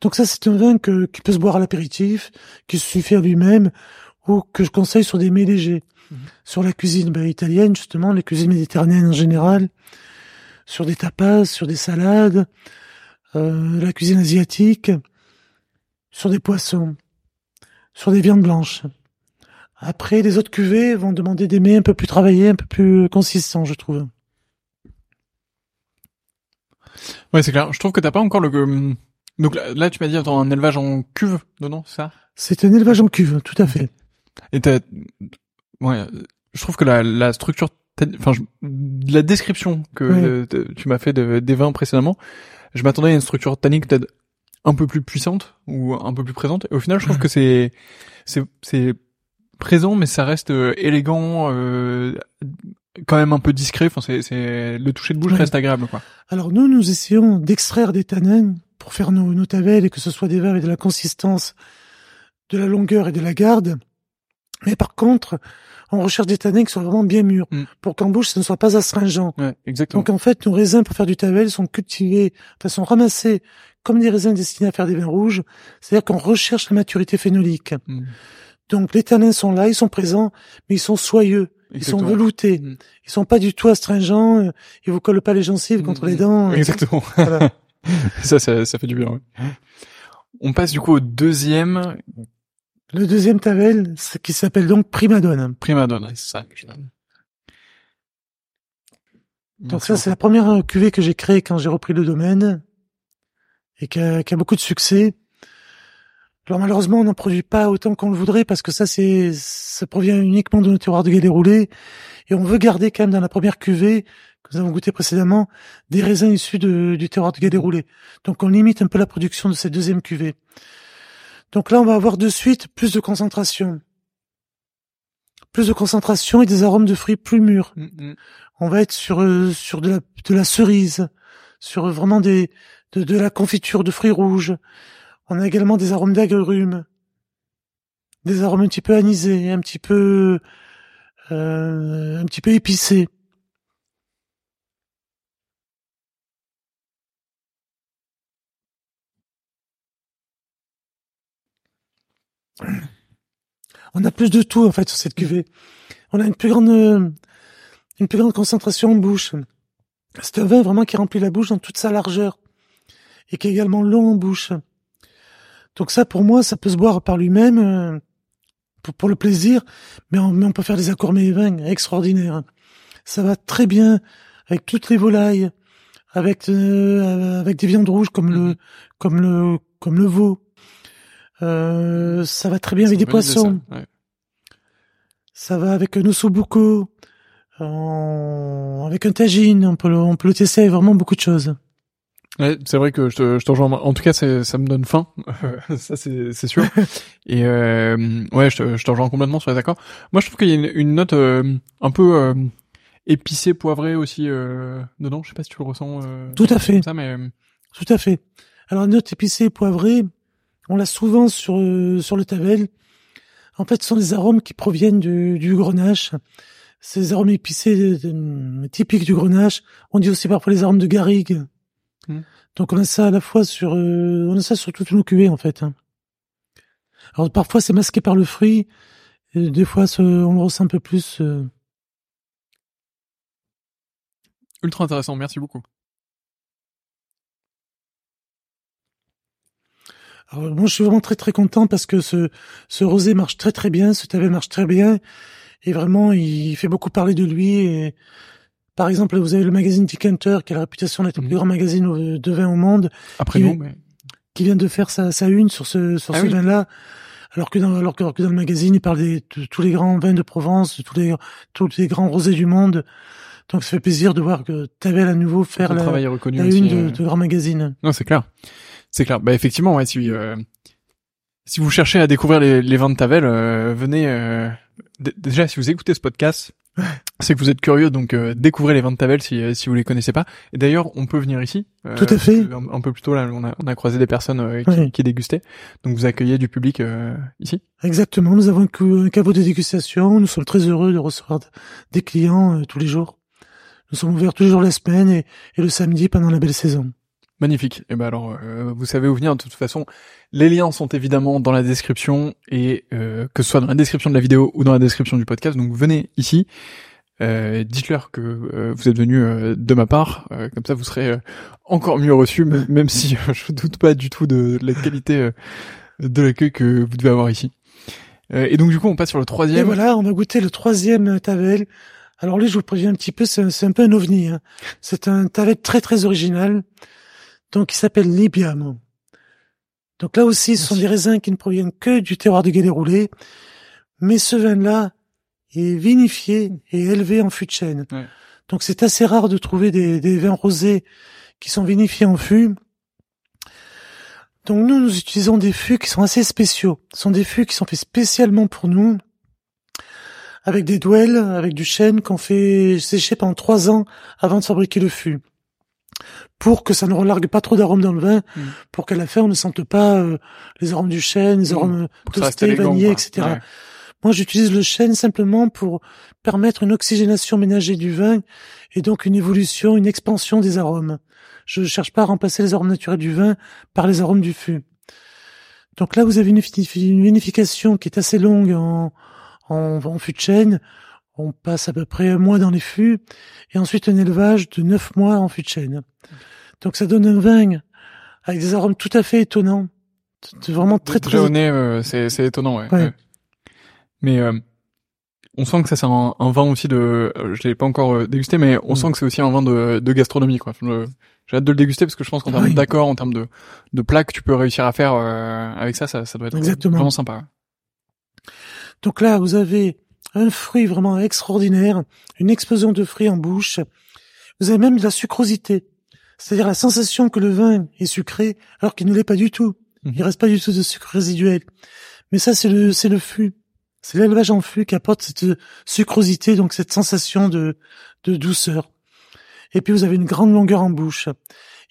Donc ça, c'est un vin que, qui peut se boire à l'apéritif, qui se suffit à lui-même, ou que je conseille sur des mets légers. Mhm. Sur la cuisine ben, italienne, justement, les cuisines méditerranéennes en général, sur des tapas, sur des salades, euh, la cuisine asiatique, sur des poissons, sur des viandes blanches. Après, les autres cuvées vont demander des mets un peu plus travaillés, un peu plus consistants, je trouve. Ouais, c'est clair. Je trouve que t'as pas encore le. Euh, donc là, tu m'as dit attends, un élevage en cuve, non, c'est ça? C'est un élevage en cuve, tout à fait. Et t'as, ouais, je trouve que la, la structure enfin, la description que tu m'as fait des vins précédemment, je m'attendais à une structure tannique peut-être un peu plus puissante ou un peu plus présente. Et au final, je trouve que c'est c'est c'est présent, mais ça reste euh, élégant, euh, quand même un peu discret. Enfin, c'est c'est le toucher de bouche reste agréable, quoi. Alors nous, nous essayons d'extraire des tanins pour faire nos, nos tavelles et que ce soit des vins avec de la consistance, de la longueur et de la garde Mais par contre, on recherche des tanins qui soient vraiment bien mûrs, Mm. pour qu'en bouche, ce ne soit pas astringent. Ouais, exactement. Donc en fait, nos raisins pour faire du tavel sont cultivés, enfin sont ramassés comme des raisins destinés à faire des vins rouges. C'est-à-dire qu'on recherche la maturité phénolique. Mm. Donc les tanins sont là, ils sont présents, mais ils sont soyeux, ils sont veloutés, Mm. ils sont pas du tout astringents, euh, ils vous collent pas les gencives contre Mm. les dents. euh, Exactement. voilà. ça, ça, ça fait du bien. ouais. On passe du coup au deuxième Le deuxième tavel, ce qui s'appelle donc Primadone. prima donna. C'est ça. Donc Merci ça, c'est la première cuvée que j'ai créée quand j'ai repris le domaine et qui a, qui a beaucoup de succès. Alors malheureusement, on n'en produit pas autant qu'on le voudrait parce que ça, c'est, ça provient uniquement de nos terroirs de galets roulés et on veut garder quand même dans la première cuvée que nous avons goûté précédemment des raisins issus de- du terroir de galets roulés. Donc on limite un peu la production de cette deuxième cuvée. Donc là, on va avoir de suite plus de concentration. Plus de concentration et des arômes de fruits plus mûrs Mm, mm. on va être sur euh, sur de la de la cerise, sur vraiment des de, de la confiture de fruits rouges. On a également des arômes d'agrumes, des arômes un petit peu anisés, un petit peu euh, un petit peu épicés. On a plus de tout en fait sur cette cuvée. On a une plus grande euh, une plus grande concentration en bouche. C'est un vin vraiment qui remplit la bouche dans toute sa largeur et qui est également long en bouche. Donc ça, pour moi, ça peut se boire par lui-même euh, pour, pour le plaisir, mais on, mais on peut faire des accords vins extraordinaires. Ça va très bien avec toutes les volailles, avec euh, avec des viandes rouges comme le Mhm. comme le comme le veau. Euh, ça va très bien avec des une poissons. ça. Ouais. Ça va avec un ossobuco, en- avec un tagine, on peut le, on peut le tester vraiment beaucoup de choses. Ouais, c'est vrai que je te, je te rejoins. En tout cas, ça me donne faim. ça, c'est, sûr. Et euh, ouais, je te, je te rejoins complètement sur les accords. Moi, je trouve qu'il y a une, une note euh, un peu euh, épicée, poivrée aussi euh, dedans. Je sais pas si tu le ressens. euh, Tout à fait, ça, mais euh, tout à fait. Alors, note épicée poivrée, on l'a souvent sur, euh, sur le tavel. En fait, ce sont des arômes qui proviennent du, du grenache. Ces arômes épicés euh, typiques du grenache. On dit aussi parfois les arômes de garrigue. Hmm. Donc on a ça à la fois sur, euh, on a ça sur toutes nos cuvées en fait. hein. Alors parfois c'est masqué par le fruit, et des fois on le ressent un peu plus. euh. ultra intéressant. Merci beaucoup. Alors moi je suis vraiment très très content parce que ce, ce rosé marche très très bien, ce tavel marche très bien et vraiment il fait beaucoup parler de lui. Et, par exemple vous avez le magazine Decanter qui a la réputation d'être le Mhm. plus grand magazine de vin au monde, Après Qui- nous, mais qui vient de faire sa, sa une sur ce sur Ah ce oui. vin-là. Alors que dans alors que, alors que dans le magazine il parle des, de tous les grands vins de Provence, de tous les tous les grands rosés du monde. Donc ça fait plaisir de voir que Tavel à nouveau faire le la, la aussi. une euh, de, de grands magazines. Non, c'est clair. C'est clair. Bah effectivement, ouais, si euh, si vous cherchez à découvrir les, les vins de Tavel, euh, venez. euh, déjà, si vous écoutez ce podcast, c'est que vous êtes curieux, donc euh, découvrez les vins de Tavel si euh, si vous les connaissez pas. Et d'ailleurs, on peut venir ici. euh, Tout à fait. Un, un peu plus tôt là, on a on a croisé des personnes qui, Oui. qui dégustaient. Donc vous accueillez du public euh, ici. Exactement, nous avons un, caveau de dégustation, nous sommes très heureux de recevoir des clients tous les jours. Nous sommes ouverts tous les jours la semaine et, et le samedi pendant la belle saison. Magnifique. Et ben alors, euh, vous savez où venir. De toute façon, les liens sont évidemment dans la description et euh, que ce soit dans la description de la vidéo ou dans la description du podcast. Donc venez ici. Euh, dites-leur que euh, vous êtes venu euh, de ma part, euh, comme ça vous serez encore mieux reçu, même, si je doute pas du tout de, la qualité de l'accueil que vous devez avoir ici. Et donc du coup on passe sur le Et troisième. voilà, on va goûter le troisième Tavel. Alors lui, je vous préviens un petit peu, c'est un, c'est un peu un ovni. hein. C'est un Tavel très très original, donc il s'appelle Libiam. Donc là aussi, ce sont des raisins qui ne proviennent que du terroir de Guédé roulé, mais ce vin-là est vinifié et élevé en fût de chêne. Ouais. Donc c'est assez rare de trouver des, des vins rosés qui sont vinifiés en fût. Donc nous, nous utilisons des fûts qui sont assez spéciaux. Ce sont des fûts qui sont faits spécialement pour nous, avec des douelles, avec du chêne qu'on fait sécher pendant trois ans avant de fabriquer le fût. Pour que ça ne relargue pas trop d'arômes dans le vin, Mm. pour qu'à la fin on ne sente pas euh, les arômes du chêne, les Mm. arômes reste toastés, vanillés, etc. Ouais. Moi, j'utilise le chêne simplement pour permettre une oxygénation ménagée du vin et donc une évolution, une expansion des arômes. Je ne cherche pas à remplacer les arômes naturels du vin par les arômes du fût. Donc là, vous avez une, vinification qui est assez longue en, en, fût de chêne. On passe à peu près un mois dans les fûts et ensuite un élevage de neuf mois en fût de chêne. Donc ça donne un vin avec des arômes tout à fait étonnants. C'est vraiment très très. Euh, c'est c'est étonnant, ouais. Mais euh, on sent que ça c'est un, vin aussi de. Euh, je l'ai pas encore dégusté, mais on mm. sent que c'est aussi un vin de, de gastronomie, quoi. J'ai hâte de le déguster parce que je pense qu'en termes d'accord, en termes de de plats que tu peux réussir à faire avec ça, ça, ça doit être vraiment sympa. Donc là, vous avez un fruit vraiment extraordinaire, une explosion de fruits en bouche. Vous avez même de la sucrosité. C'est-à-dire la sensation que le vin est sucré alors qu'il ne l'est pas du tout. Mhm. Il reste pas du tout de sucre résiduel. Mais ça, c'est le, c'est le fût. C'est l'élevage en fût qui apporte cette sucrosité, donc cette sensation de, de douceur. Et puis vous avez une grande longueur en bouche.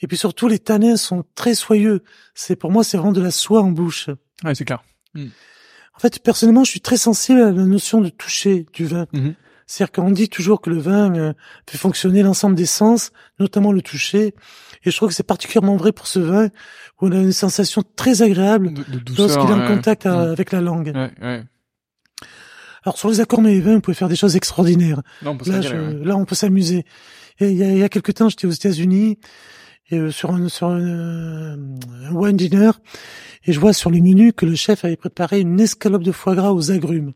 Et puis surtout, les tanins sont très soyeux. C'est pour moi, c'est vraiment de la soie en bouche. Ouais, c'est clair. Mm. En fait, personnellement, je suis très sensible à la notion de toucher du vin. Mhm. C'est-à-dire qu'on dit toujours que le vin euh, fait fonctionner l'ensemble des sens, notamment le toucher. Et je trouve que c'est particulièrement vrai pour ce vin où on a une sensation très agréable lorsqu'il est en contact euh, avec la langue. Ouais, Alors sur les accords mais vins, on pouvez faire des choses extraordinaires. on peut là, là, on peut s'amuser. Il y a, il y a quelques temps, j'étais aux États-Unis et euh, sur un sur un, un wine dinner et je vois sur les menus que le chef avait préparé une escalope de foie gras aux agrumes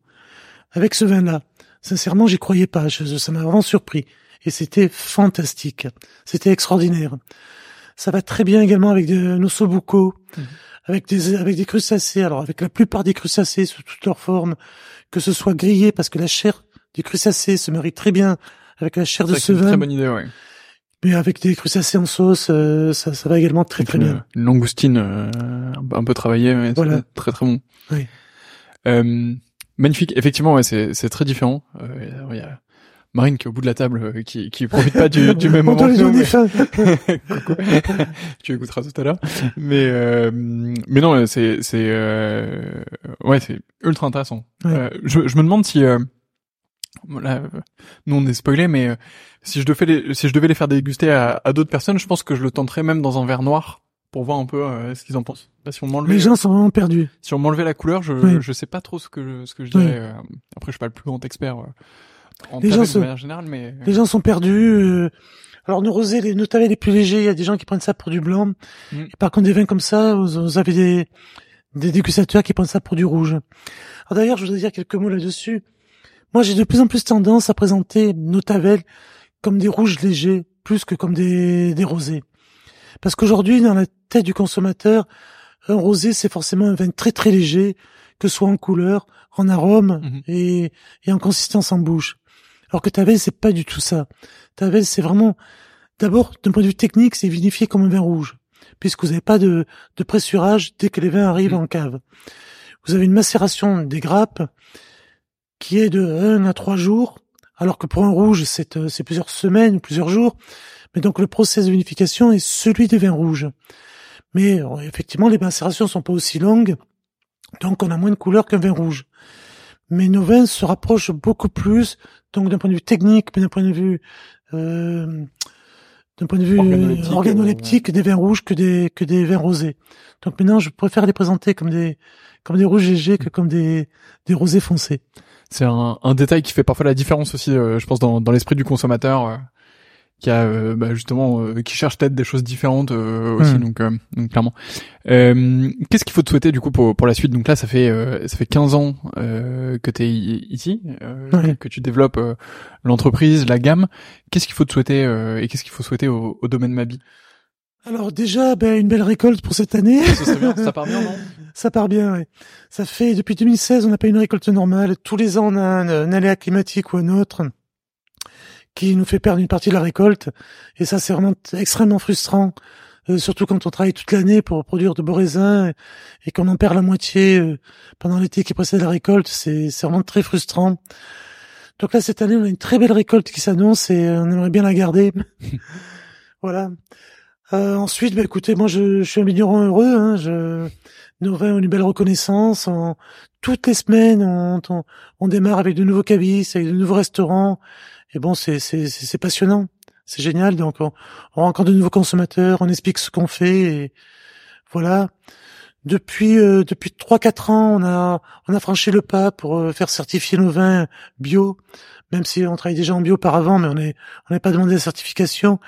avec ce vin-là. Sincèrement, j'y croyais pas. ça m'a vraiment surpris. Et c'était fantastique. C'était extraordinaire. Ça va très bien également avec nos sobuco, mhm. avec des avec des crustacés. Alors avec la plupart des crustacés sous toutes leurs formes, que ce soit grillé parce que la chair des crustacés se marie très bien avec la chair de ce vin. Très bonne idée, ouais. Mais avec des crustacés en sauce, euh, ça, ça va également très très bien. Une langoustine euh, un peu travaillée, mais voilà. très très bon. Oui. Euh, Magnifique. Effectivement, ouais, c'est, c'est très différent. Euh, il y a Marine qui est au bout de la table, euh, qui, qui profite pas du, du même moment. tu écouteras tout à l'heure. Mais, euh, mais non, c'est, c'est, euh, ouais, c'est ultra intéressant. Euh, je, je me demande si, là, nous on est spoilé, mais si je devais les, si je devais les faire déguster à, à d'autres personnes, je pense que je le tenterais même dans un verre noir pour voir un peu euh, ce qu'ils en pensent. si on les gens sont vraiment perdus. Si on m'enlevait la couleur, je je sais pas trop ce que je, ce que je dirais. Euh, après, je suis pas le plus grand expert euh, en les gens sont, de manière générale, mais les gens sont perdus. alors nos rosés, les nos les plus légers, il y a des gens qui prennent ça pour du blanc. Mm. Et par contre, des vins comme ça, vous, avez des des dégustateurs qui prennent ça pour du rouge. Alors d'ailleurs, je voudrais dire quelques mots là-dessus. Moi, j'ai de plus en plus tendance à présenter nos tavelles comme des rouges légers, plus que comme des, des rosés. Parce qu'aujourd'hui, dans la tête du consommateur, un rosé, c'est forcément un vin très très léger, que ce soit en couleur, en arôme mhm. et, et, en consistance en bouche. Alors que Tavel, c'est pas du tout ça. Tavel, c'est vraiment, d'abord, d'un point de vue technique, c'est vinifié comme un vin rouge, puisque vous n'avez pas de, de, pressurage dès que les vins arrivent mhm. en cave. Vous avez une macération des grappes qui est de 1 à 3 jours, alors que pour un rouge, c'est euh, plusieurs semaines, plusieurs jours. Mais donc le process de vinification est celui des vins rouges. Mais euh, effectivement, les macérations sont pas aussi longues, donc on a moins de couleur qu'un vin rouge. Mais nos vins se rapprochent beaucoup plus, donc d'un point de vue technique, mais d'un point de vue euh, d'un point de vue organoleptique, des vins rouges que des que des vins rosés. Donc maintenant, je préfère les présenter comme des comme des rouges légers que comme des des rosés foncés. C'est un, un détail qui fait parfois la différence aussi, euh, je pense, dans, dans l'esprit du consommateur qui a euh, bah, justement euh, qui cherche peut-être des choses différentes euh, aussi hmm. donc, donc clairement. Qu'est-ce qu'il faut te souhaiter du coup pour pour la suite? Donc là ça fait ça fait 15 ans que tu es ici que tu développes l'entreprise la gamme. Qu'est-ce qu'il faut te souhaiter et qu'est-ce qu'il faut souhaiter au, au domaine Mabi? Alors déjà, ben, une belle récolte pour cette année. Ça, part bien, non? Ça part bien, oui. Ça fait depuis 2016, on n'a pas une récolte normale. Tous les ans, on a un, un aléa climatique ou un autre qui nous fait perdre une partie de la récolte. Et ça, c'est vraiment extrêmement frustrant, euh, surtout quand on travaille toute l'année pour produire de beaux raisins et, qu'on en perd la moitié euh, pendant l'été qui précède la récolte. C'est vraiment très frustrant. Donc là, cette année, on a une très belle récolte qui s'annonce et on aimerait bien la garder. voilà. Euh, ensuite, bah, écoutez, moi, je, je, suis un vigneron heureux. Hein, je, ont une belle reconnaissance. toutes les semaines, on, on, démarre avec de nouveaux cabis, avec de nouveaux restaurants. Et bon, c'est c'est passionnant, c'est génial. Donc on, on rencontre de nouveaux consommateurs, on explique ce qu'on fait. Et voilà. Depuis euh, depuis trois quatre ans, on a on a franchi le pas pour euh, faire certifier nos vins bio même si on travaillait déjà en bio auparavant, mais on n'est on n'est pas demandé la certification.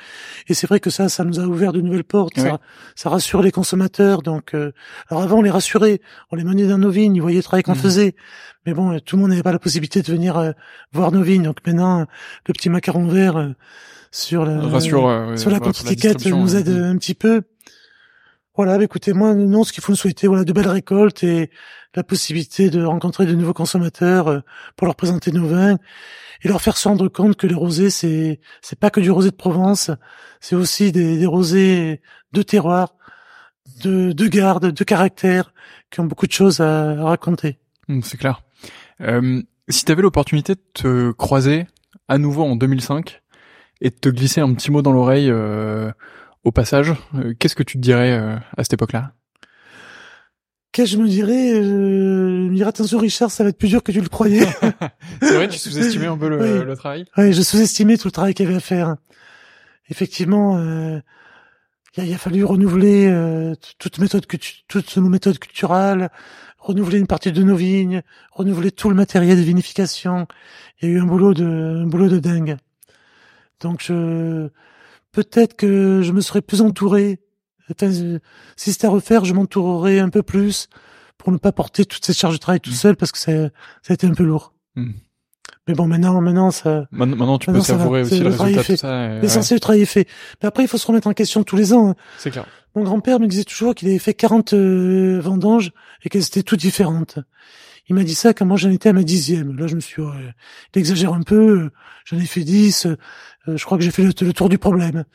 Et c'est vrai que ça, ça nous a ouvert de nouvelles portes. Ça, ça rassure les consommateurs. Donc, euh, alors avant, on les rassurait, on les menait dans nos vignes, ils voyaient le travail qu'on mmh. faisait. Mais bon, tout le monde n'avait pas la possibilité de venir euh, voir nos vignes. Donc maintenant, le petit macaron vert sur la sur la petite étiquette nous aide un petit peu. Voilà, bah, écoutez, moi, non, ce qu'il faut nous souhaiter, voilà, de belles récoltes et la possibilité de rencontrer de nouveaux consommateurs pour leur présenter nos vins et leur faire se rendre compte que les rosés, c'est c'est pas que du rosé de Provence, c'est aussi des, des, rosés de terroir, de, de garde, de caractère, qui ont beaucoup de choses à, raconter. Mmh, c'est clair. Euh, si tu avais l'opportunité de te croiser à nouveau en 2005 et de te glisser un petit mot dans l'oreille euh, au passage, euh, qu'est-ce que tu te dirais euh, à cette époque-là? Qu'est-ce que je me dirais euh, Je me dirais attention Richard, ça va être plus dur que tu le croyais. c'est vrai, tu sous-estimais un peu le, le travail? Oui, je sous-estimais tout le travail qu'il y avait à faire. Effectivement, euh, il, a, fallu renouveler euh, toute méthode toutes nos méthodes culturelles, renouveler une partie de nos vignes, renouveler tout le matériel de vinification. Il y a eu un boulot de un boulot de dingue. Donc je peut-être que je me serais plus entouré si c'était à refaire, je m'entourerais un peu plus pour ne pas porter toute cette charge de travail tout mm. seul parce que ça, ça a été un peu lourd. Mm. Mais bon, maintenant, maintenant, ça. Maintenant, tu peux savourer aussi le, résultat de tout ça. L'essentiel du travail est fait. Mais après, il faut se remettre en question tous les ans. Hein. C'est clair. Mon grand-père me disait toujours qu'il avait fait 40 euh, vendanges et qu'elles étaient toutes différentes. Il m'a dit ça quand moi j'en étais à ma dixième. Là, je me suis, il exagère un peu. J'en ai fait dix. Euh, je crois que j'ai fait le, tour du problème.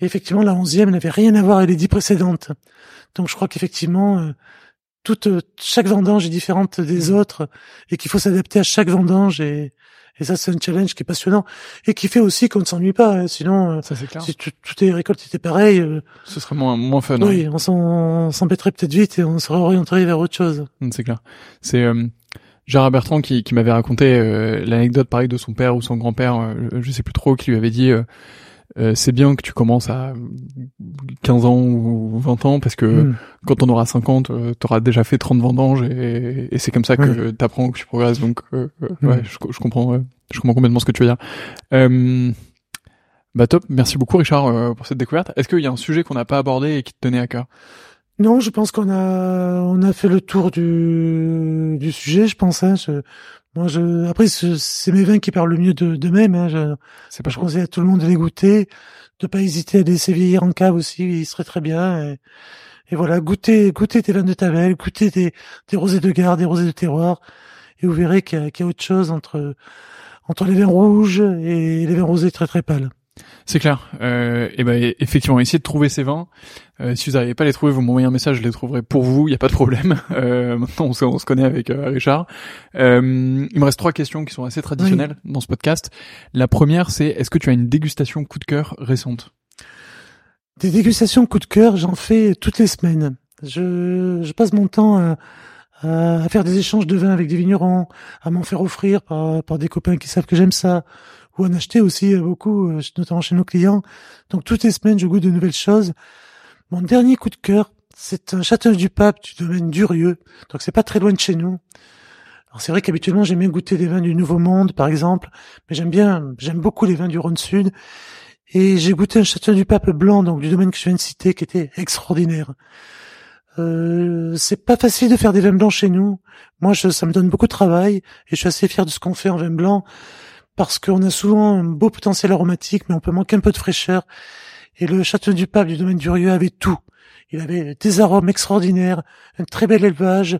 Et effectivement, la onzième n'avait rien à voir avec les dix précédentes. Donc je crois qu'effectivement, euh, toute chaque vendange est différente des mmh. autres et qu'il faut s'adapter à chaque vendange et, et ça c'est un challenge qui est passionnant et qui fait aussi qu'on ne s'ennuie pas. Hein. Sinon, euh, ça, clair. si toutes les récoltes étaient pareilles, euh, ce serait moins moins fun. Oui, on s'embêterait peut-être vite et on serait orienté vers autre chose. Mmh, c'est clair. C'est euh, Gérard Bertrand qui, qui m'avait raconté l'anecdote pareil de son père ou son grand-père, je sais plus trop, qui lui avait dit euh, c'est bien que tu commences à 15 ans ou 20 ans parce que hmm. quand on aura 50, tu auras déjà fait 30 vendanges et, et c'est comme ça que tu apprends, que tu progresses. Donc euh, euh, hmm. ouais, je, je comprends, je comprends complètement ce que tu veux dire. bah top, merci beaucoup Richard pour cette découverte. Est-ce qu'il y a un sujet qu'on n'a pas abordé et qui te tenait à cœur? Non, je pense qu'on a on a fait le tour du du sujet, je pense. Hein. Je, moi, je, après, c'est mes vins qui parlent le mieux de, d'eux-mêmes. Hein. Je, c'est pas je conseille à tout le monde de les goûter, de pas hésiter à laisser vieillir en cave aussi, il serait très bien. Et, et voilà, goûtez, goûtez tes vins de Tavel, goûtez des, des rosés de garde, des rosés de terroir, et vous verrez qu'il y a, qu'il y a autre chose entre entre les vins rouges et les vins rosés très très pâles. C'est clair. Euh, et ben effectivement, essayez de trouver ces vins. Euh, si vous n'arrivez pas à les trouver, vous m'envoyez un message, je les trouverai pour vous. Il n'y a pas de problème. Euh, maintenant, on se, on se, connaît avec euh, Richard. Euh, il me reste trois questions qui sont assez traditionnelles dans ce podcast. La première, c'est est-ce que tu as une dégustation coup de cœur récente? Des dégustations coup de cœur, j'en fais toutes les semaines. Je, je passe mon temps à, à, faire des échanges de vins avec des vignerons, à m'en faire offrir par, par des copains qui savent que j'aime ça ou en acheter aussi euh, beaucoup, euh, notamment chez nos clients. Donc toutes les semaines, je goûte de nouvelles choses. Mon dernier coup de cœur, c'est un château du Pape du domaine d'Urieux. Donc c'est pas très loin de chez nous. Alors c'est vrai qu'habituellement j'aime bien goûter des vins du Nouveau Monde, par exemple, mais j'aime bien, j'aime beaucoup les vins du Rhône Sud. Et j'ai goûté un château du Pape blanc, donc du domaine que je viens de citer, qui était extraordinaire. Euh, c'est pas facile de faire des vins blancs chez nous. Moi, je, ça me donne beaucoup de travail et je suis assez fier de ce qu'on fait en vin blanc parce qu'on a souvent un beau potentiel aromatique, mais on peut manquer un peu de fraîcheur. Et le château du Pape du domaine du Rieux avait tout. Il avait des arômes extraordinaires, un très bel élevage,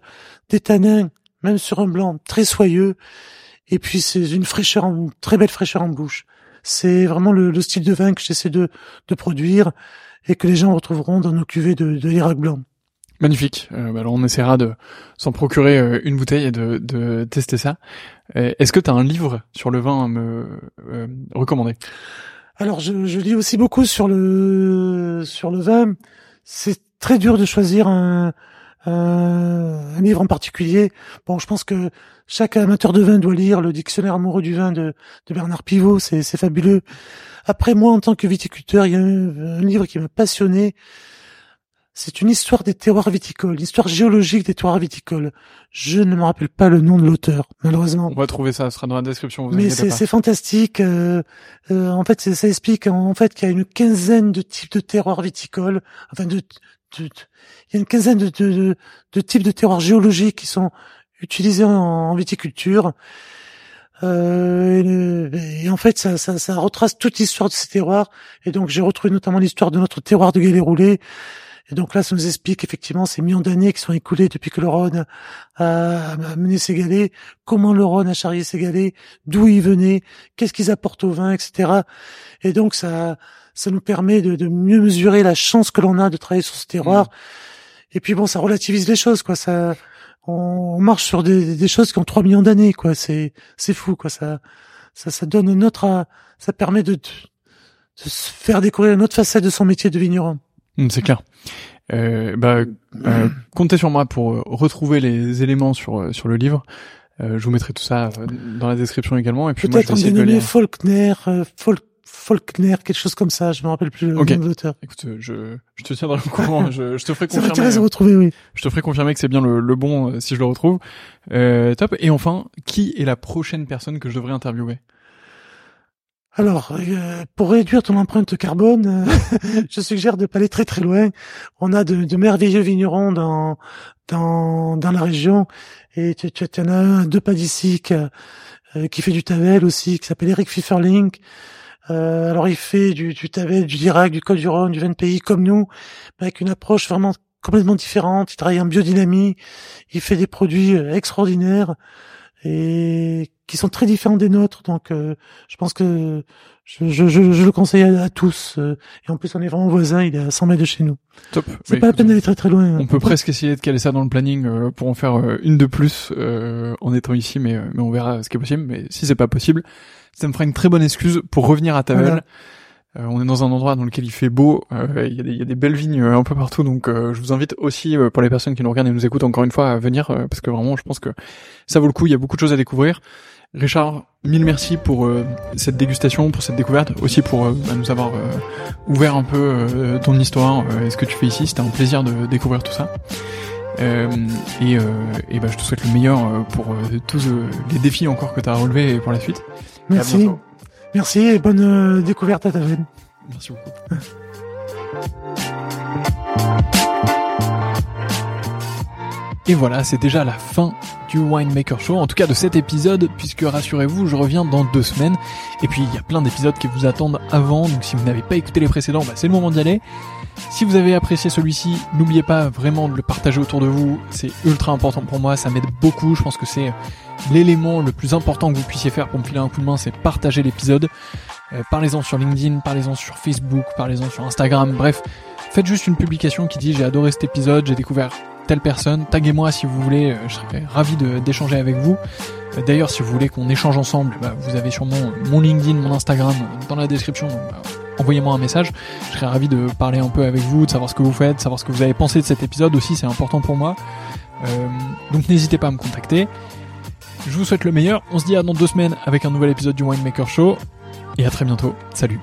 des tanins, même sur un blanc très soyeux, et puis c'est une fraîcheur, une très belle fraîcheur en bouche. C'est vraiment le, style de vin que j'essaie de, produire et que les gens retrouveront dans nos cuvées de, de blanc. Magnifique. Euh, alors on essaiera de s'en procurer euh, une bouteille et de, de tester ça. Euh, est-ce que tu as un livre sur le vin à me recommander? Alors je, je, lis aussi beaucoup sur le sur le vin. C'est très dur de choisir un, un livre en particulier. Bon, je pense que chaque amateur de vin doit lire le dictionnaire amoureux du vin de, de Bernard Pivot, c'est fabuleux. Après moi, en tant que viticulteur, il y a un, livre qui m'a passionné. C'est une histoire des terroirs viticoles, l'histoire géologique des terroirs viticoles. Je ne me rappelle pas le nom de l'auteur, malheureusement. On va trouver ça, ce sera dans la description. Mais c'est fantastique. Euh, euh, en fait, ça explique en fait qu'il y a une quinzaine de types de terroirs viticoles. Enfin, de, il y a une quinzaine de, de, de, types de terroirs géologiques qui sont utilisés en, viticulture. Euh, et, en fait, ça, ça, ça, retrace toute l'histoire de ces terroirs. Et donc, j'ai retrouvé notamment l'histoire de notre terroir de Galais-Roulé. Et donc là, ça nous explique effectivement ces millions d'années qui sont écoulées depuis que le Rhône a, mené ses galets, comment le Rhône a charrié ses galets, d'où ils venaient, qu'est-ce qu'ils apportent au vin, etc. Et donc, ça, ça nous permet de, mieux mesurer la chance que l'on a de travailler sur ce terroir. Et puis bon, ça relativise les choses, quoi. Ça, on, marche sur des, des, choses qui ont 3 millions d'années, quoi. C'est, c'est fou, quoi. Ça, ça, ça donne une autre, ça permet de, de, se faire découvrir une autre facette de son métier de vigneron. Mmh, c'est clair. Euh, bah, euh, comptez sur moi pour euh, retrouver les éléments sur euh, sur le livre. Euh, je vous mettrai tout ça dans la description également. Et puis peut-être je vais Faulkner, Folk, Faulkner, quelque chose comme ça. Je me rappelle plus le nom de l'auteur. Écoute, je, je te tiendrai au courant. je, je te ferai confirmer. Ça m'intéresse de retrouver, oui. Je te ferai confirmer que c'est bien le, le bon euh, si je le retrouve. Euh, top. Et enfin, qui est la prochaine personne que je devrais interviewer? Alors, euh, pour réduire ton empreinte carbone, je suggère de pas aller très très loin. On a de, merveilleux vignerons dans dans dans la région, et tu, tu, en as un deux pas d'ici qui, qui fait du tavel aussi, qui s'appelle Eric Pfifferling, euh, alors il fait du, Tavel, du Dirac, du Col du Rhône, du Pays comme nous, avec une approche vraiment complètement différente. Il travaille en biodynamie, il fait des produits euh, extraordinaires et qui sont très différents des nôtres. Donc euh, je pense que je, je, je, le conseille à, tous. et en plus on est vraiment voisins, il est à 100 mètres de chez nous. Top. C'est pas la peine d'aller très très loin. On peut presque essayer de caler ça dans le planning pour en faire une de plus en étant ici, mais, mais on verra ce qui est possible. Mais si c'est pas possible, ça me fera une très bonne excuse pour revenir à Tavel. Euh, on est dans un endroit dans lequel il fait beau, euh, il, y a des, belles vignes euh, un peu partout, donc je vous invite aussi, pour les personnes qui nous regardent et nous écoutent encore une fois, à venir, parce que vraiment, je pense que ça vaut le coup, il y a beaucoup de choses à découvrir. Richard, mille merci pour cette dégustation, pour cette découverte, aussi pour bah, nous avoir ouvert un peu ton histoire et ce que tu fais ici. C'était un plaisir de découvrir tout ça. et, et bah, je te souhaite le meilleur pour tous les défis encore que tu as relevés pour la suite. Merci. Merci et bonne euh, découverte à ta veine. Merci beaucoup. Et voilà, c'est déjà la fin du Winemaker Show, en tout cas de cet épisode, puisque rassurez-vous, je reviens dans deux semaines. Et puis il y a plein d'épisodes qui vous attendent avant, donc si vous n'avez pas écouté les précédents, bah, c'est le moment d'y aller. Si vous avez apprécié celui-ci, n'oubliez pas vraiment de le partager autour de vous, c'est ultra important pour moi, ça m'aide beaucoup, je pense que c'est l'élément le plus important que vous puissiez faire pour me filer un coup de main, c'est partager l'épisode. Euh, parlez-en sur LinkedIn, parlez-en sur Facebook, parlez-en sur Instagram, bref, faites juste une publication qui dit j'ai adoré cet épisode, j'ai découvert telle personne, taguez-moi si vous voulez, euh, je serais ravi d'échanger avec vous. Euh, d'ailleurs, si vous voulez qu'on échange ensemble, bah, vous avez sûrement mon LinkedIn, mon Instagram dans la description, bah, envoyez-moi un message. Je serais ravi de parler un peu avec vous, de savoir ce que vous faites, de savoir ce que vous avez pensé de cet épisode aussi, c'est important pour moi. donc n'hésitez pas à me contacter. Je vous souhaite le meilleur. On se dit à dans deux semaines avec un nouvel épisode du Winemaker Show. Et à très bientôt. Salut.